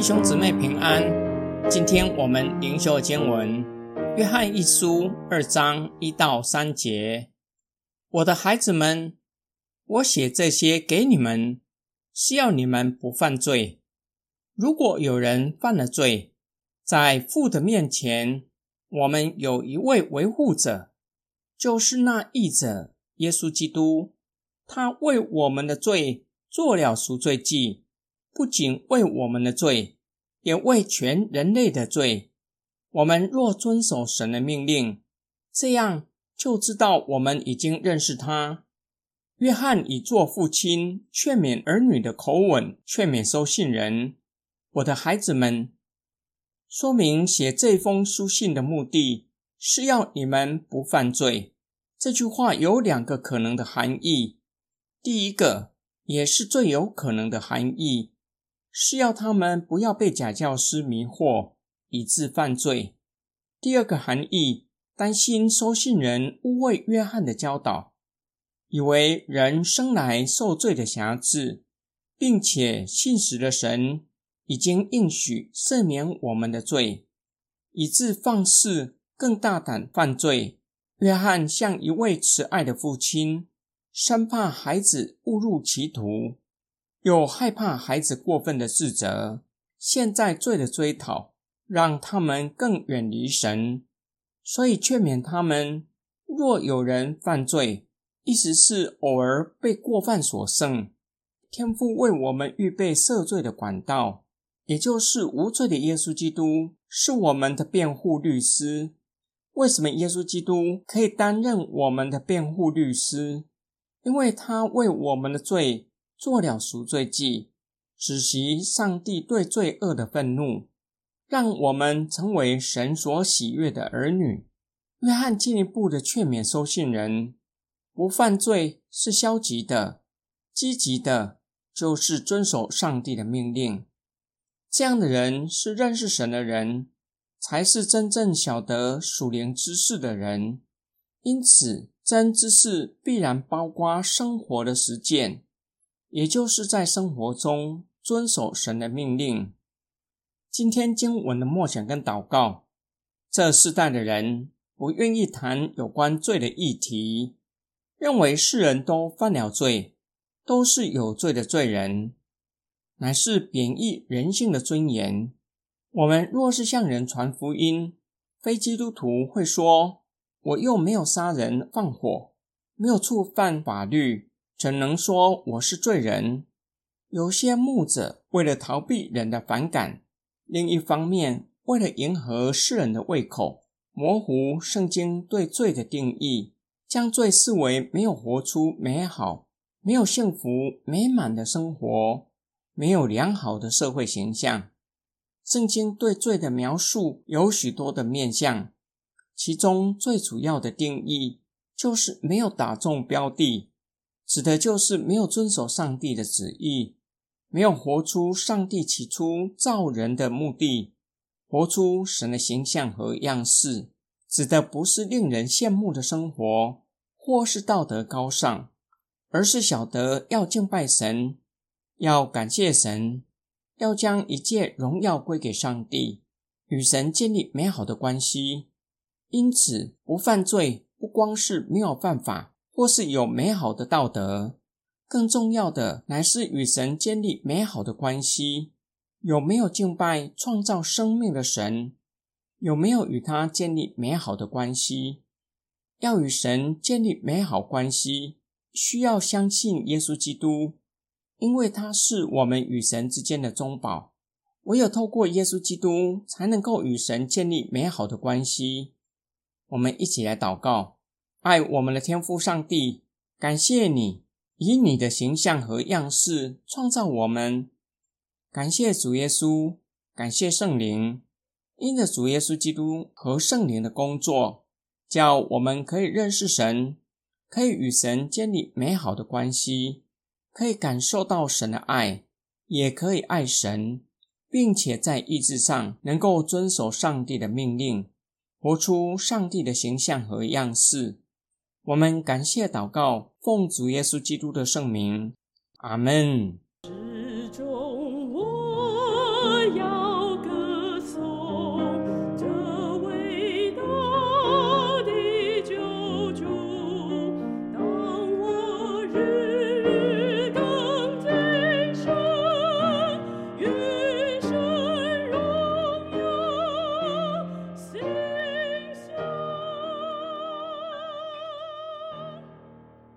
弟兄姊妹平安，今天我们灵修经文《约翰一书》二章一到三节。我的孩子们，我写这些给你们，是要你们不犯罪。如果有人犯了罪，在父的面前，我们有一位维护者，就是那义者耶稣基督。他为我们的罪做了赎罪祭。不仅为我们的罪，也为全人类的罪。我们若遵守神的命令，这样就知道我们已经认识他。约翰以做父亲劝勉儿女的口吻劝勉收信人：“我的孩子们，说明写这封书信的目的是要你们不犯罪。”这句话有两个可能的含义。第一个，也是最有可能的含义。是要他们不要被假教师迷惑，以致犯罪。第二个含义，担心收信人误会约翰的教导，以为人生来受罪的辖制，并且信实的神已经应许赦免我们的罪，以致放肆更大胆犯罪。约翰像一位慈爱的父亲，生怕孩子误入歧途。又害怕孩子过分的自责，现在罪的追讨，让他们更远离神，所以劝勉他们：若有人犯罪，意思是偶尔被过犯所胜，天父为我们预备赦罪的管道，也就是无罪的耶稣基督，是我们的辩护律师。为什么耶稣基督可以担任我们的辩护律师？因为他为我们的罪。做了赎罪祭，止息上帝对罪恶的愤怒，让我们成为神所喜悦的儿女。约翰进一步的劝勉收信人：不犯罪是消极的，积极的就是遵守上帝的命令。这样的人是认识神的人，才是真正晓得属灵知识的人。因此，真知识必然包括生活的实践。也就是在生活中遵守神的命令。今天经文的默想跟祷告，这世代的人不愿意谈有关罪的议题，认为世人都犯了罪，都是有罪的罪人，乃是贬义人性的尊严。我们若是向人传福音，非基督徒会说：“我又没有杀人放火，没有触犯法律。”怎能说我是罪人？有些牧者为了逃避人的反感，另一方面为了迎合世人的胃口，模糊圣经对罪的定义，将罪视为没有活出美好、没有幸福美满的生活、没有良好的社会形象。圣经对罪的描述有许多的面向，其中最主要的定义就是没有打中标的。指的就是没有遵守上帝的旨意，没有活出上帝起初造人的目的，活出神的形象和样式。指的不是令人羡慕的生活，或是道德高尚，而是晓得要敬拜神，要感谢神，要将一切荣耀归给上帝，与神建立美好的关系。因此，不犯罪不光是没有犯法。或是有美好的道德，更重要的乃是与神建立美好的关系。有没有敬拜创造生命的神？有没有与他建立美好的关系？要与神建立美好关系，需要相信耶稣基督，因为他是我们与神之间的中保。唯有透过耶稣基督，才能够与神建立美好的关系。我们一起来祷告。爱我们的天父上帝，感谢你以你的形象和样式创造我们。感谢主耶稣，感谢圣灵，因着主耶稣基督和圣灵的工作，叫我们可以认识神，可以与神建立美好的关系，可以感受到神的爱，也可以爱神，并且在意志上能够遵守上帝的命令，活出上帝的形象和样式。我们感谢祷告，奉主耶稣基督的圣名，阿门。